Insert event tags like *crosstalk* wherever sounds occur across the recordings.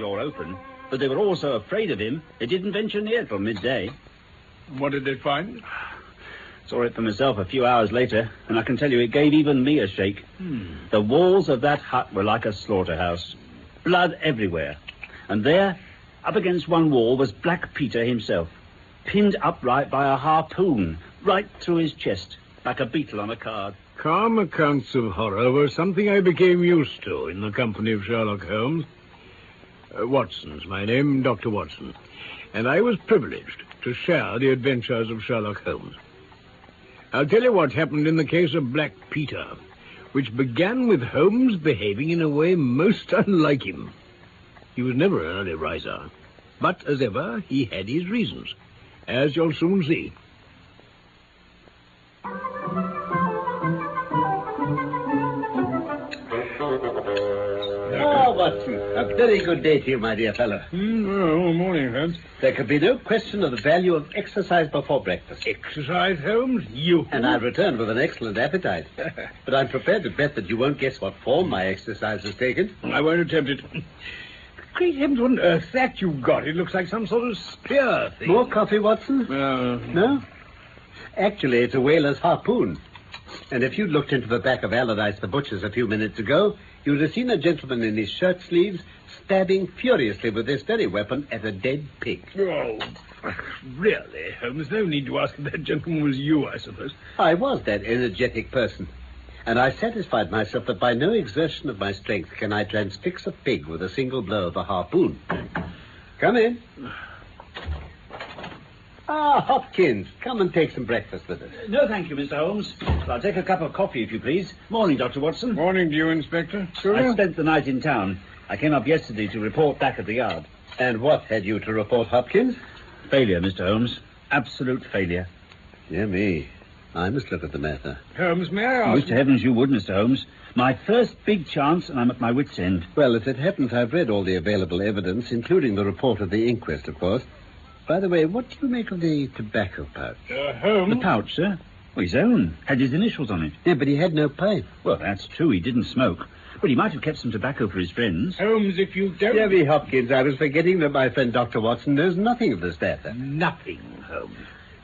Door open, but they were all so afraid of him they didn't venture near till midday. What did they find? Saw it for myself a few hours later, and I can tell you it gave even me a shake. Hmm. The walls of that hut were like a slaughterhouse. Blood everywhere. And there, up against one wall, was Black Peter himself, pinned upright by a harpoon, right through his chest, like a beetle on a card. Calm accounts of horror were something I became used to in the company of Sherlock Holmes. Uh, Watson's my name, Dr. Watson. And I was privileged to share the adventures of Sherlock Holmes. I'll tell you what happened in the case of Black Peter, which began with Holmes behaving in a way most *laughs* unlike him. He was never an early riser, but as ever, he had his reasons, as you'll soon see. Very good day to you, my dear fellow. Hmm, oh, morning, Holmes. There could be no question of the value of exercise before breakfast. Exercise, Holmes? You. And I've returned with an excellent appetite. *laughs* but I'm prepared to bet that you won't guess what form my exercise has taken. I won't attempt it. Great heavens, what on earth that you've got? It looks like some sort of spear thing. More coffee, Watson? Uh, No? Actually, it's a whaler's harpoon. And if you'd looked into the back of Allardyce the Butcher's a few minutes ago, you'd have seen a gentleman in his shirt sleeves stabbing furiously with this very weapon at a dead pig. oh, really, Holmes, no need to ask if that gentleman was you, I suppose. I was that energetic person. And I satisfied myself that by no exertion of my strength can I transfix a pig with a single blow of a harpoon. Come in. *sighs* Ah, Hopkins, come and take some breakfast with us. No, thank you, Mr. Holmes. I'll take a cup of coffee, if you please. Morning, Dr. Watson. Morning to you, Inspector. Sure. I spent the night in town. I came up yesterday to report back at the yard. And what had you to report, Hopkins? Failure, Mr. Holmes. Absolute failure. Dear me. I must look at the matter. Holmes, may I I ask? wish to heavens you would, Mr. Holmes. My first big chance, and I'm at my wit's end. Well, as it happens, I've read all the available evidence, including the report of the inquest, of course. By the way, what do you make of the tobacco pouch? Uh, Holmes? The pouch, sir? Well, his own. Had his initials on it. Yeah, but he had no pipe. Well, that's true. He didn't smoke. But he might have kept some tobacco for his friends. Holmes, if you don't... Dear me, Hopkins, I was forgetting that my friend Dr. Watson knows nothing of this matter. Nothing, Holmes.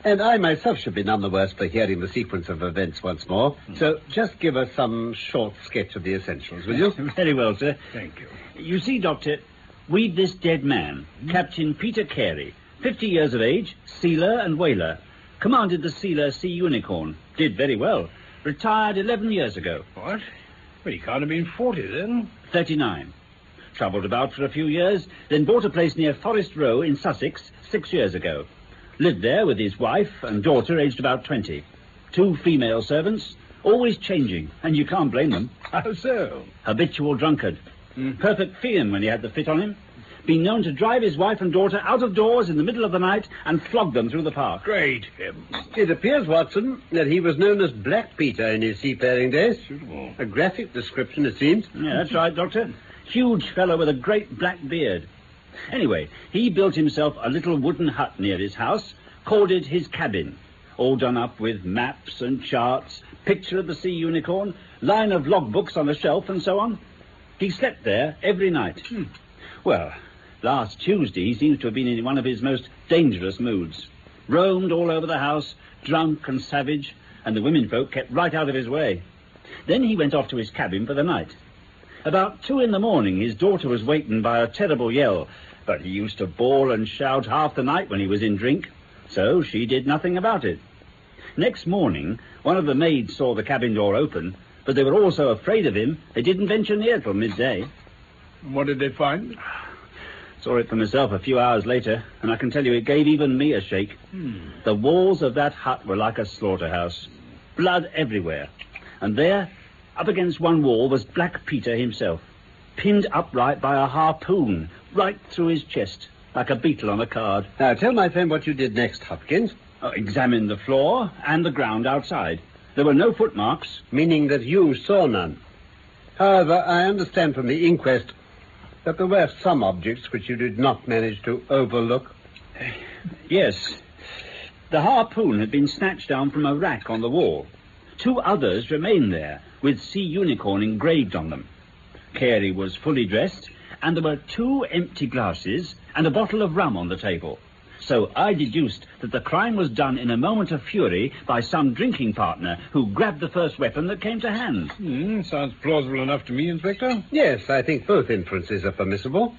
And I myself should be none the worse for hearing the sequence of events once more. So just give us some short sketch of the essentials, will you? *laughs* Very well, sir. Thank you. You see, Doctor, we've this dead man, Captain Peter Carey, 50 years of age, sealer and whaler. Commanded the sealer Sea Unicorn. Did very well. Retired 11 years ago. What? Well, he can't have been 40 then. 39. Travelled about for a few years, then bought a place near Forest Row in Sussex six years ago. Lived there with his wife and daughter, aged about 20. Two female servants, always changing, and you can't blame them. How so? Habitual drunkard. Hmm. Perfect fiend when he had the fit on him. Been known to drive his wife and daughter out of doors in the middle of the night and flog them through the park. Great heavens. It appears, Watson, that he was known as Black Peter in his seafaring days. Suitable. A graphic description, it seems. Yeah, that's right, Doctor. Huge fellow with a great black beard. Anyway, he built himself a little wooden hut near his house, called it his cabin. All done up with maps and charts, picture of the sea unicorn, line of logbooks on a shelf, and so on. He slept there every night. Hmm. Well, last Tuesday he seems to have been in one of his most dangerous moods. Roamed all over the house, drunk and savage, and the women folk kept right out of his way. Then he went off to his cabin for the night. About two in the morning, his daughter was wakened by a terrible yell, but he used to bawl and shout half the night when he was in drink, so she did nothing about it. Next morning, one of the maids saw the cabin door open, but they were all so afraid of him they didn't venture near till midday. What did they find? Saw it for myself a few hours later, and I can tell you it gave even me a shake. The walls of that hut were like a slaughterhouse. Blood everywhere. And there, up against one wall, was Black Peter himself, pinned upright by a harpoon right through his chest, like a beetle on a card. Now, tell my friend what you did next, Hopkins. Uh, examined the floor and the ground outside. There were no footmarks. Meaning that you saw none. However, I understand from the inquest that there were some objects which you did not manage to overlook. Yes. The harpoon had been snatched down from a rack on the wall. Two others remained there, with Sea Unicorn engraved on them. Carey was fully dressed, and there were two empty glasses and a bottle of rum on the table. So I deduced that the crime was done in a moment of fury by some drinking partner who grabbed the first weapon that came to hand. Hmm, sounds plausible enough to me, Inspector. Yes, I think both inferences are permissible.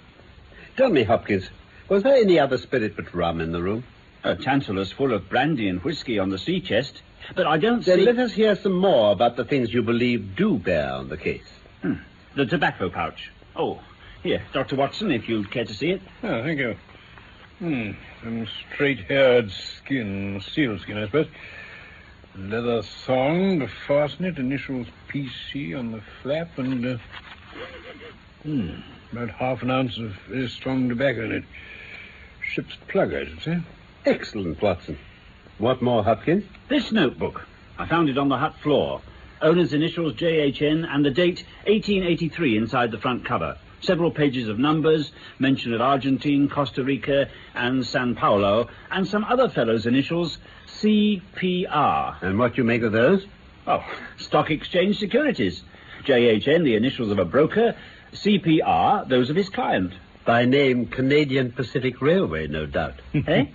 Tell me, Hopkins, was there any other spirit but rum in the room? A tantalus full of brandy and whiskey on the sea chest. But I don't Then see... let us hear some more about the things you believe do bear on the case. The tobacco pouch. Oh, here, Dr. Watson, if you'd care to see it. Oh, thank you. Hmm, some straight-haired skin, sealskin, I suppose. Leather thong to fasten it, initials PC on the flap, and, uh, hmm, about half an ounce of very strong tobacco in it. Ship's plug, I should say. Excellent, Watson. What more, Hopkins? This notebook. I found it on the hut floor. Owner's initials JHN and the date 1883 inside the front cover. Several pages of numbers, mention of Argentine, Costa Rica, and San Paulo, and some other fellow's initials CPR. And what you make of those? Oh, Stock Exchange Securities. JHN, the initials of a broker. CPR, those of his client. By name Canadian Pacific Railway, no doubt. *laughs* Eh?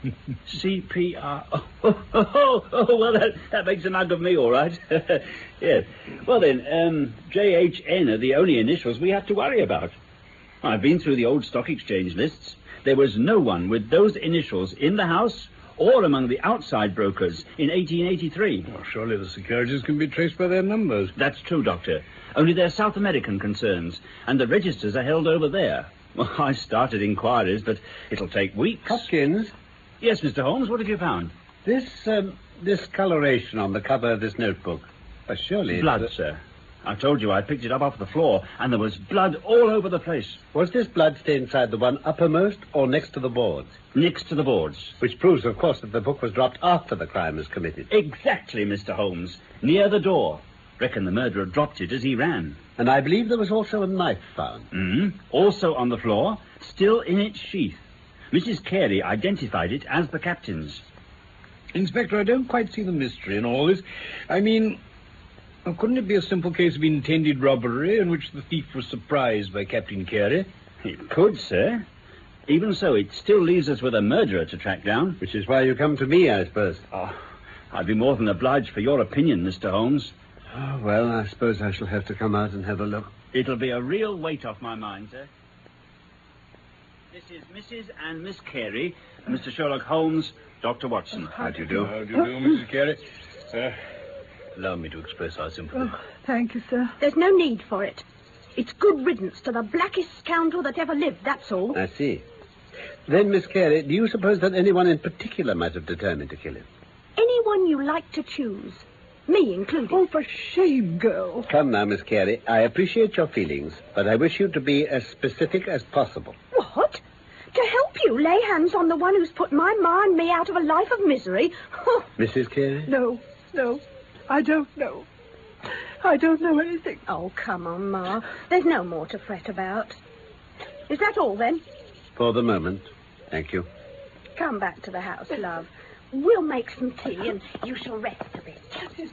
CPR. Oh, oh, *laughs* oh, oh, well, that, that makes a mug of me, all right. *laughs* yes. Well, then, um, JHN are the only initials we have to worry about. I've been through the old stock exchange lists. There was no one with those initials in the house or among the outside brokers in 1883. Well, surely the securities can be traced by their numbers. That's true, Doctor. Only they're South American concerns, and the registers are held over there. Well, *laughs* I started inquiries, but it'll take weeks. Hopkins, Yes, Mr. Holmes, what have you found? this um, discoloration on the cover of this notebook. Uh, surely. it's Blood, the- sir. I told you I picked it up off the floor, and there was blood all over the place, Was this blood stain inside the one uppermost or next to the boards? next to the boards. Which proves, of course, that the book was dropped after the crime was committed. Exactly, Mr. Holmes. Near the door. Reckon the murderer dropped it as he ran. And I believe there was also a knife found. Mm. Also on the floor, still in its sheath. Mrs. Carey identified it as the captain's. Inspector, I don't quite see the mystery in all this. I mean, oh, couldn't it be a simple case of intended robbery in which the thief was surprised by Captain Carey? It could, sir. Even so, it still leaves us with a murderer to track down. Which is why you come to me, I suppose. Oh, I'd be more than obliged for your opinion, Mr. Holmes. Oh, well, I suppose I shall have to come out and have a look. It'll be a real weight off my mind, sir. This is Mrs. and Miss Carey, Mr. Sherlock Holmes, Dr. Watson. How do you do? How do you do, Mrs. Carey? Uh, allow me to express our sympathy. Oh, thank you, sir. There's no need for it. It's good riddance to the blackest scoundrel that ever lived, that's all. I see. Then, Miss Carey, do you suppose that anyone in particular might have determined to kill him? Anyone you like to choose. Me included. Oh, for shame, girl. Come now, Miss Carey. I appreciate your feelings, but I wish you to be as specific as possible. What? To help you lay hands on the one who's put my ma and me out of a life of misery? *laughs* Mrs. Carey? No, no. I don't know. I don't know anything. oh, come on, Ma. There's no more to fret about. Is that all, then? For the moment. Thank you. Come back to the house, love. We'll make some tea and you shall rest a bit.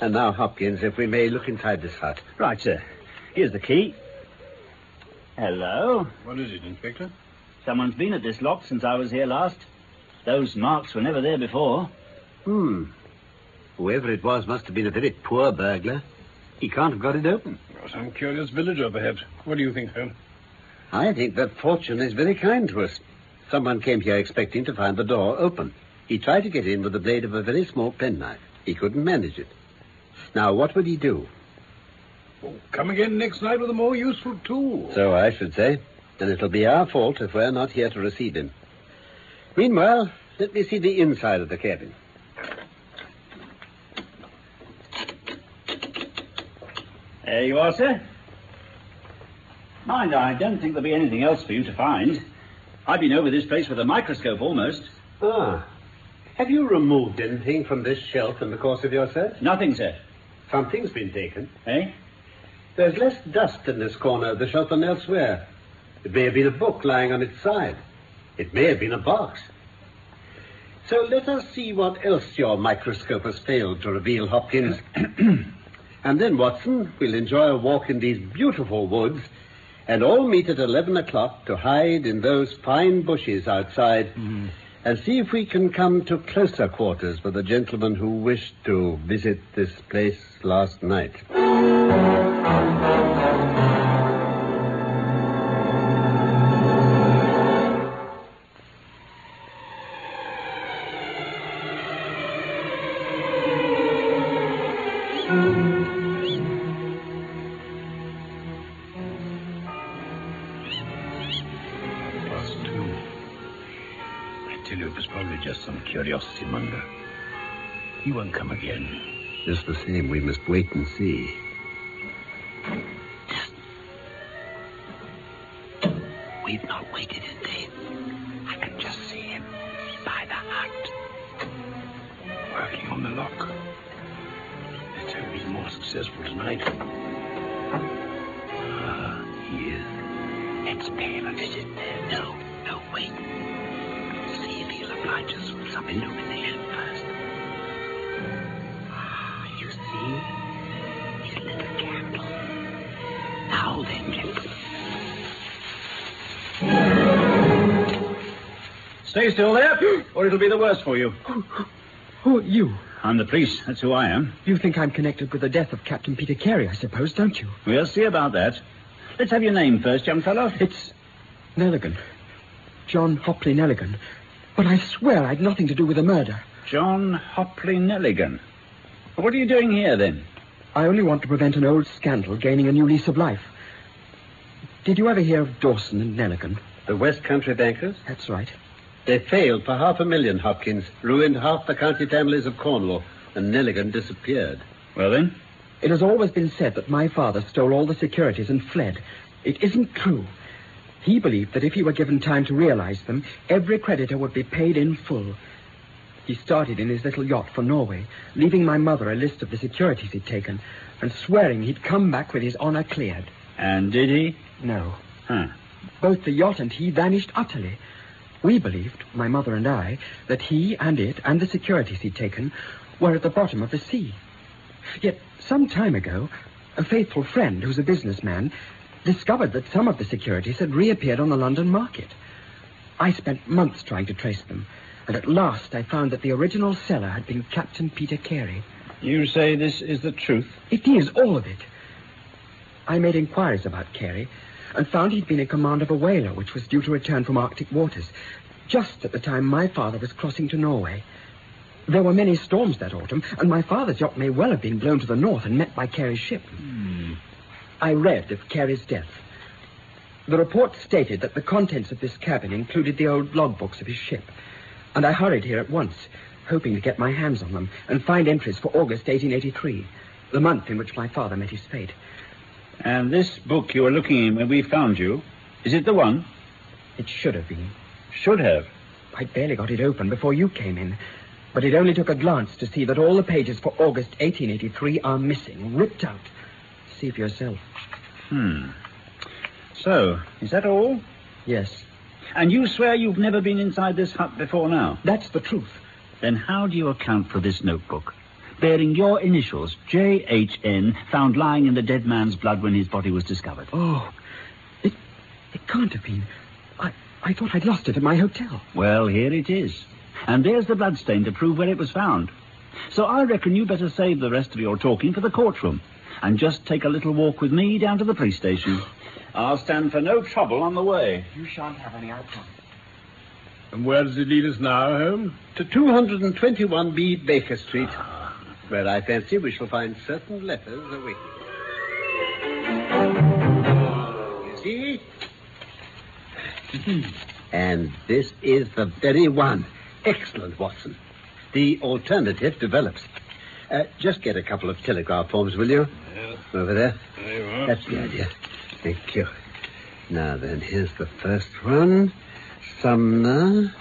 And now, Hopkins, if we may look inside this hut. Right, sir. Here's the key. Hello. What is it, Inspector? Someone's been at this lock since I was here last. Those marks were never there before. Hmm. Whoever it was must have been a very poor burglar. He can't have got it open. Or some curious villager, perhaps. What do you think, Holmes? I think that fortune is very kind to us. Someone came here expecting to find the door open. He tried to get in with the blade of a very small penknife. He couldn't manage it. Now, what would he do? Oh, come again next night with a more useful tool. So I should say. And it'll be our fault if we're not here to receive him. Meanwhile, let me see the inside of the cabin. There you are, sir. Mind, I don't think there'll be anything else for you to find. I've been over this place with a microscope almost. Ah. Have you removed anything from this shelf in the course of your search? Nothing, sir. Something's been taken. Eh? There's less dust in this corner of the shelf than elsewhere. It may have been a book lying on its side. It may have been a box. So let us see what else your microscope has failed to reveal, Hopkins. *clears throat* and then, Watson, we'll enjoy a walk in these beautiful woods and all meet at 11 o'clock to hide in those fine bushes outside mm-hmm. and see if we can come to closer quarters with the gentleman who wished to visit this place last night. He won't come again. Just the same, we must wait and see. If he'll oblige us with some illumination first. Ah, you see? His little candle. Now then, gentlemen. Stay still there, or it'll be the worse for you. Who are you? I'm the police. That's who I am. You think I'm connected with the death of Captain Peter Carey, I suppose, don't you? We'll see about that. Let's have your name first, young fellow. It's Nelligan. John Hopley Nelligan. But I swear I'd nothing to do with the murder. John Hopley Nelligan. What are you doing here, then? I only want to prevent an old scandal gaining a new lease of life. Did you ever hear of Dawson and Nelligan? The West Country bankers? That's right. They failed for half a million, Hopkins, ruined half the county families of Cornwall, and Nelligan disappeared. Well, then? It has always been said that my father stole all the securities and fled. It isn't true. He believed that if he were given time to realize them, every creditor would be paid in full. He started in his little yacht for Norway, leaving my mother a list of the securities he'd taken, and swearing he'd come back with his honor cleared. And did he? No. Huh. Both the yacht and he vanished utterly. We believed, my mother and I, that he and it and the securities he'd taken were at the bottom of the sea. Yet, some time ago, a faithful friend who's a businessman discovered that some of the securities had reappeared on the London market. I spent months trying to trace them, and at last I found that the original seller had been Captain Peter Carey. You say this is the truth? It is, all of it. I made inquiries about Carey and found he'd been in command of a whaler which was due to return from Arctic waters, just at the time my father was crossing to Norway. There were many storms that autumn, and my father's yacht may well have been blown to the north and met by Carey's ship. Hmm. I read of Carey's death. The report stated that the contents of this cabin included the old logbooks of his ship, and I hurried here at once, hoping to get my hands on them and find entries for August 1883, the month in which my father met his fate. And this book you were looking in when we found you, is it the one? It should have been. Should have. I barely got it open before you came in. But it only took a glance to see that all the pages for August 1883 are missing, ripped out. See for yourself. Hmm. So, is that all? Yes, And you swear you've never been inside this hut before now? that's the truth. Then how do you account for this notebook? Bearing your initials, J.H.N., found lying in the dead man's blood when his body was discovered. Oh, it it can't have been. I I thought I'd lost it at my hotel. Well, here it is. And there's the bloodstain to prove where it was found. So I reckon you better save the rest of your talking for the courtroom and just take a little walk with me down to the police station. I'll stand for no trouble on the way. You shan't have any outcome. And where does it lead us now, Holmes? To 221B Baker Street, where I fancy we shall find certain letters awaiting. See? Mm-hmm. and this is the very one. Excellent, Watson. The alternative develops. Uh, just get a couple of telegraph forms, will you? Over there. There you are. That's the idea. Thank you. Now then, here's the first one. Sumner,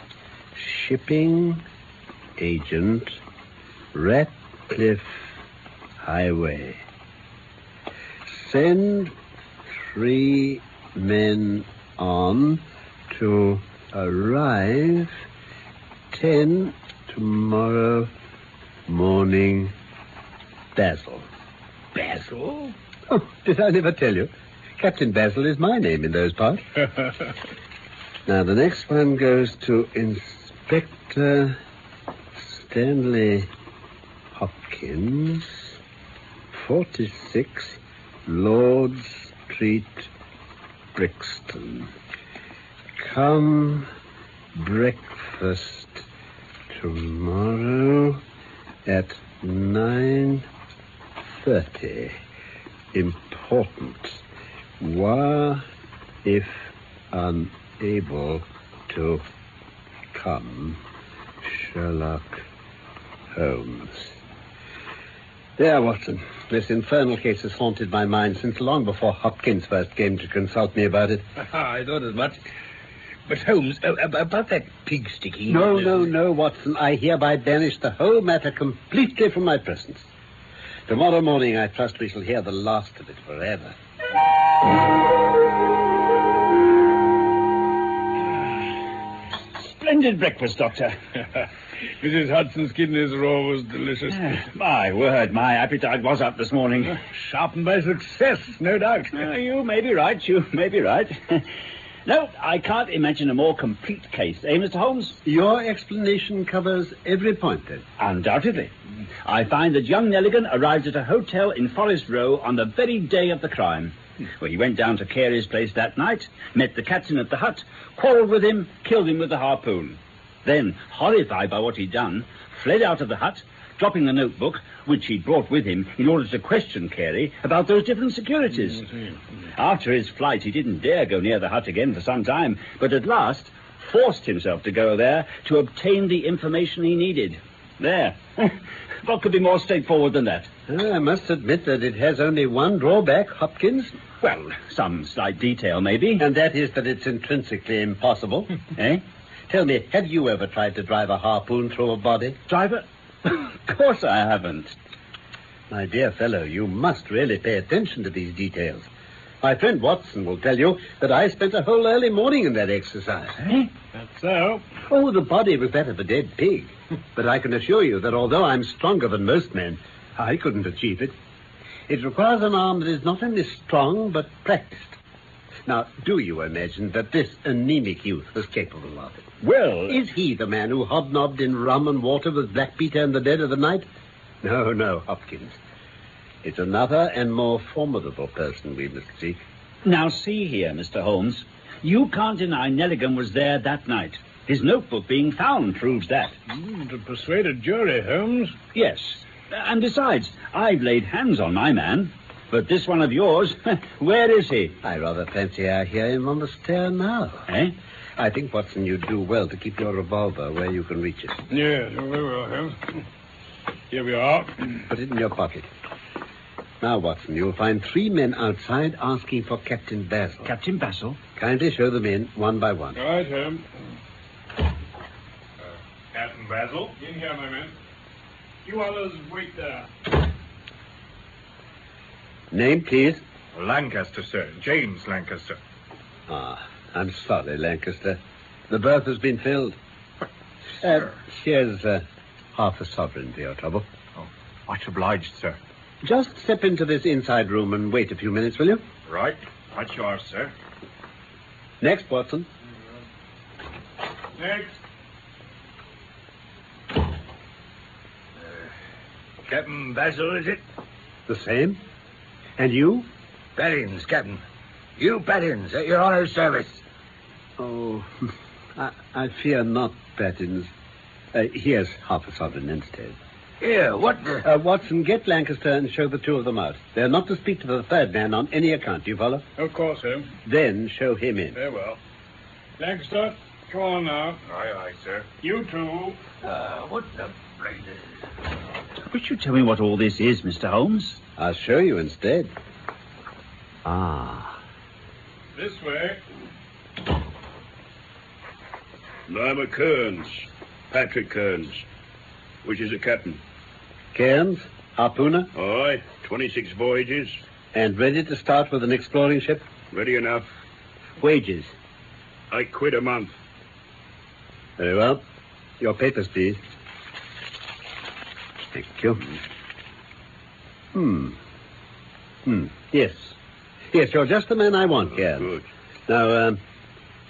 shipping agent, Ratcliffe Highway. Send three men on to arrive ten tomorrow morning. Basil. Basil? Oh, did I never tell you? Captain Basil is my name in those parts. *laughs* Now, the next one goes to Inspector Stanley Hopkins, 46 Lord Street, Brixton. Come breakfast tomorrow at 9.30. Important. Why, if unable to come, Sherlock Holmes. There, Watson. This infernal case has haunted my mind since long before Hopkins first came to consult me about it. *laughs* I thought as much. But Holmes, uh, about that pig sticking. No, no, no, Watson. I hereby banish the whole matter completely from my presence. Tomorrow morning, I trust we shall hear the last of it forever. Splendid breakfast, Doctor. *laughs* Mrs. Hudson's kidneys are always delicious. my word, my appetite was up this morning. Sharpened by success, no doubt. Uh, you may be right. You may be right. *laughs* no, I can't imagine a more complete case, eh, Mr. Holmes? Your explanation covers every point, then. Undoubtedly. I find that young Nelligan arrived at a hotel in Forest Row on the very day of the crime. Well, he went down to Carey's place that night, met the captain at the hut, quarreled with him, killed him with the harpoon. Then, horrified by what he'd done, fled out of the hut, dropping the notebook, which he'd brought with him in order to question Carey about those different securities. After his flight, he didn't dare go near the hut again for some time, but at last forced himself to go there to obtain the information he needed. There. *laughs* what could be more straightforward than that? Ah, I must admit that it has only one drawback, Hopkins, Well, some slight detail, maybe. and that is that it's intrinsically impossible. *laughs* eh? Tell me, have you ever tried to drive a harpoon through a body? Drive Driver? Of course I haven't. My dear fellow, you must really pay attention to these details. My friend Watson will tell you that I spent a whole early morning in that exercise. Eh? That's so. Oh, the body was that of a dead pig. but I can assure you that although I'm stronger than most men, I couldn't achieve it. It requires an arm that is not only strong, but practiced. Now, do you imagine that this anemic youth was capable of it? Well, Is he the man who hobnobbed in rum and water with Black Peter in the dead of the night? No, no, Hopkins. It's another and more formidable person we must seek. now see here, Mr. Holmes. You can't deny Nelligan was there that night. His notebook being found proves that. Mm, to persuade a jury, Holmes. Yes. And besides, I've laid hands on my man. But this one of yours, *laughs* where is he? I rather fancy I hear him on the stair now. Eh? I think, Watson, you'd do well to keep your revolver where you can reach it. Yes, very well, Holmes. Here we are. Put it in your pocket. Now, Watson, you'll find three men outside asking for Captain Basil. Captain Basil? Kindly show them in one by one. All right, Holmes. Uh, Captain Basil, in here, my man. You others wait there. Name, please. Lancaster, sir. James Lancaster. Ah, I'm sorry, Lancaster. The berth has been filled. Uh, here's uh, half a sovereign for your trouble. Oh, much obliged, sir. Just step into this inside room and wait a few minutes, will you? Right. Right you are, sir. Next, Watson. Next. Captain Basil, is it? The same. And you? Pattins, Captain. Hugh Pattins, at your honor's service. Oh, *laughs* I, I fear not, Pattins. Uh, here's half a sovereign instead. Here, what the... Uh, Watson, get Lancaster and show the two of them out. They're not to speak to the third man on any account, do you follow? Of course, sir. Then show him in. Very well. Dexter, come on now. Aye, aye, sir. You too. Uh, what the blazes? Could you tell me what all this is, Mr. Holmes? I'll show you instead. Ah. This way. I'm a Cairns. Patrick Cairns. Which is a captain. Cairns, harpooner, Aye, 26 voyages. and ready to start with an exploring ship? Ready enough. Wages. I quit a month. Very well. Your papers, please. Thank you. Hmm. Hmm. Yes. Yes, you're just the man I want, Cairns. Good. Now, um,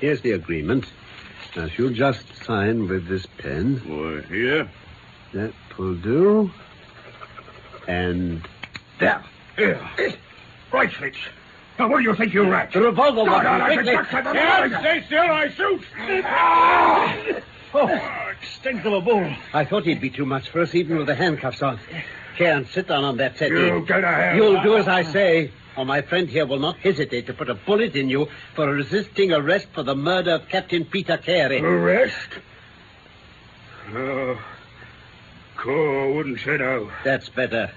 here's the agreement. Now, if you'll just sign with this pen, Why, here? that will do. And There. Here. Bracelets. Now, what do you think you're at? the revolver, No, no, no, quickly. it's not- Yes, stay still, I shoot. *laughs* Oh, Strength of a bull. I thought he'd be too much for us, even with the handcuffs on. Cairns, sit down on that settee. You get a hand. You'll do as I say, or my friend here will not hesitate to put a bullet in you for resisting arrest for the murder of Captain Peter Carey. Arrest? Oh. Cool, wouldn't say no. That's better.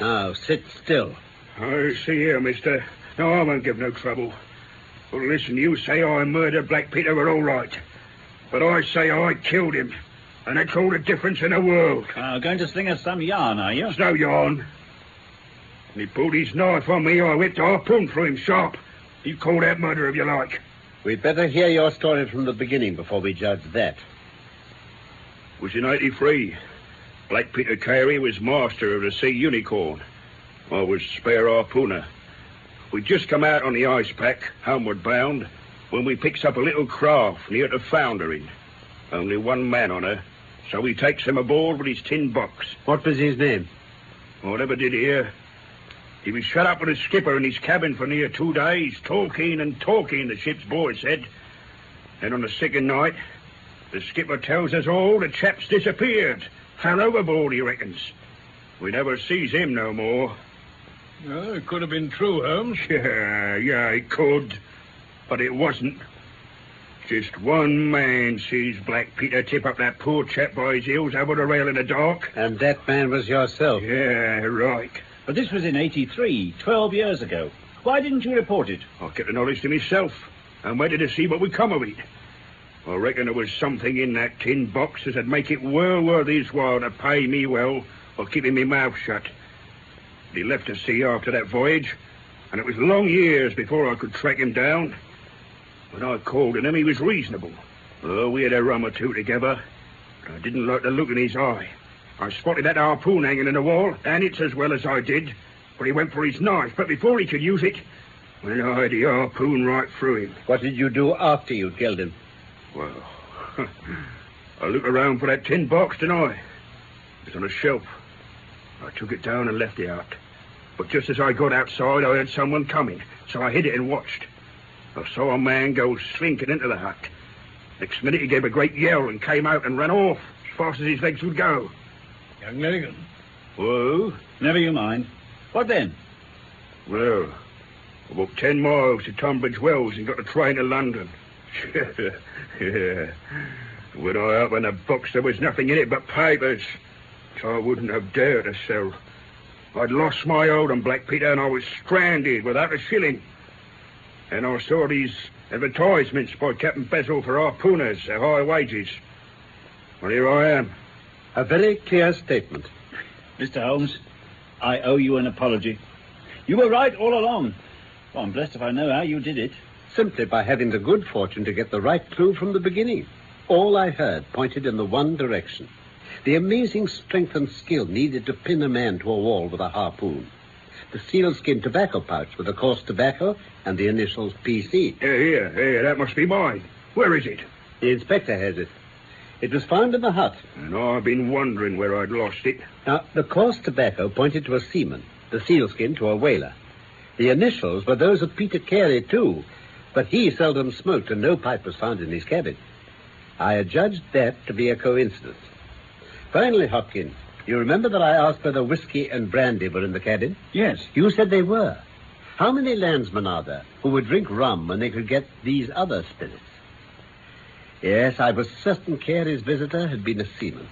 Now, sit still. I see here, mister. No, I won't give no trouble. Well, listen, you say I murdered Black Peter, we're all right. But I say I killed him. And that's all the difference in the world. Uh, going to sling us some yarn, are you? It's no yarn. When he pulled his knife on me, I whipped a harpoon through him sharp. You call that murder if you like. We'd better hear your story from the beginning before we judge that. was in 83. Black Peter Carey was master of the Sea Unicorn. I was spare harpooner. We'd just come out on the ice pack, homeward bound, when we picks up a little craft near to foundering. Only one man on her, so he takes him aboard with his tin box. What was his name? Whatever did hear. He was shut up with his skipper in his cabin for near two days, talking and talking, the ship's boy said. Then on the second night, the skipper tells us all the chap's disappeared. Fell overboard, he reckons. We never sees him no more. Well, it could have been true, Holmes. *laughs* Yeah, yeah, it could. But it wasn't. Just one man sees Black Peter tip up that poor chap by his heels over the rail in the dark. And that man was yourself. Yeah, right. But this was in 83, 12 years ago. Why didn't you report it? I kept the knowledge to myself and waited to see what would come of it. I reckon there was something in that tin box that'd make it well worth his while to pay me well for keeping me mouth shut. But he left the sea after that voyage, and it was long years before I could track him down. When I called on him, he was reasonable. Oh, we had a rum or two together, but I didn't like the look in his eye. I spotted that harpoon hanging in the wall, and it's as well as I did, for he went for his knife, but before he could use it, when I had the harpoon right through him. What did you do after you killed him? Well, *laughs* I looked around for that tin box, didn't I? It was on a shelf. I took it down and left it out. But just as I got outside, I heard someone coming, so I hid it and watched. I saw a man go slinking into the hut. Next minute, he gave a great yell and came out and ran off as fast as his legs would go. Young Lanigan. Whoa. Never you mind. What then? Well, I walked ten miles to Tunbridge Wells and got a train to London. *laughs* yeah. When I opened the box, there was nothing in it but papers, which I wouldn't have dared to sell. I'd lost my hold on Black Peter and I was stranded without a shilling. And I saw these advertisements by Captain Basil for harpooners at high wages. Well, here I am. A very clear statement. Mr. Holmes, I owe you an apology. You were right all along. Well, I'm blessed if I know how you did it. Simply by having the good fortune to get the right clue from the beginning. All I heard pointed in the one direction. The amazing strength and skill needed to pin a man to a wall with a harpoon. The sealskin tobacco pouch with the coarse tobacco and the initials PC. Here, here, here, that must be mine. Where is it? The inspector has it. It was found in the hut. And I've been wondering where I'd lost it. Now, the coarse tobacco pointed to a seaman, the sealskin to a whaler. The initials were those of Peter Carey, too, but he seldom smoked and no pipe was found in his cabin. I adjudged that to be a coincidence. Finally, Hopkins, you remember that I asked whether whiskey and brandy were in the cabin? Yes. You said they were. How many landsmen are there who would drink rum when they could get these other spirits? Yes, I was certain Carey's visitor had been a seaman.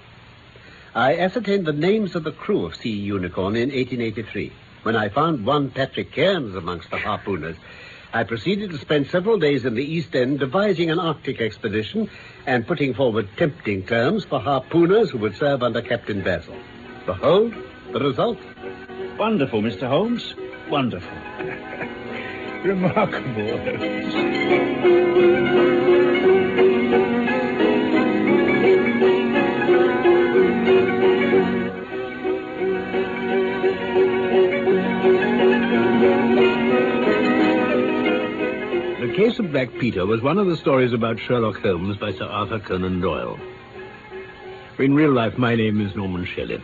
I ascertained the names of the crew of Sea Unicorn in 1883. When I found one Patrick Cairns amongst the harpooners, I proceeded to spend several days in the East End devising an Arctic expedition and putting forward tempting terms for harpooners who would serve under Captain Basil. Behold, the result. Wonderful, Mr. Holmes. Wonderful. *laughs* Remarkable. Case of Black Peter was one of the stories about Sherlock Holmes by Sir Arthur Conan Doyle. In real life, my name is Norman Shelley.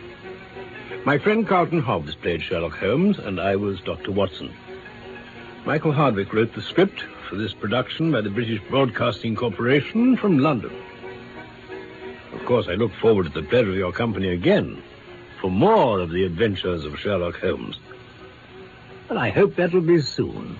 My friend Carlton Hobbs played Sherlock Holmes, and I was Dr. Watson. Michael Hardwick wrote the script for this production by the British Broadcasting Corporation from London. Of course, I look forward to the pleasure of your company again for more of the adventures of Sherlock Holmes. And I hope that'll be soon.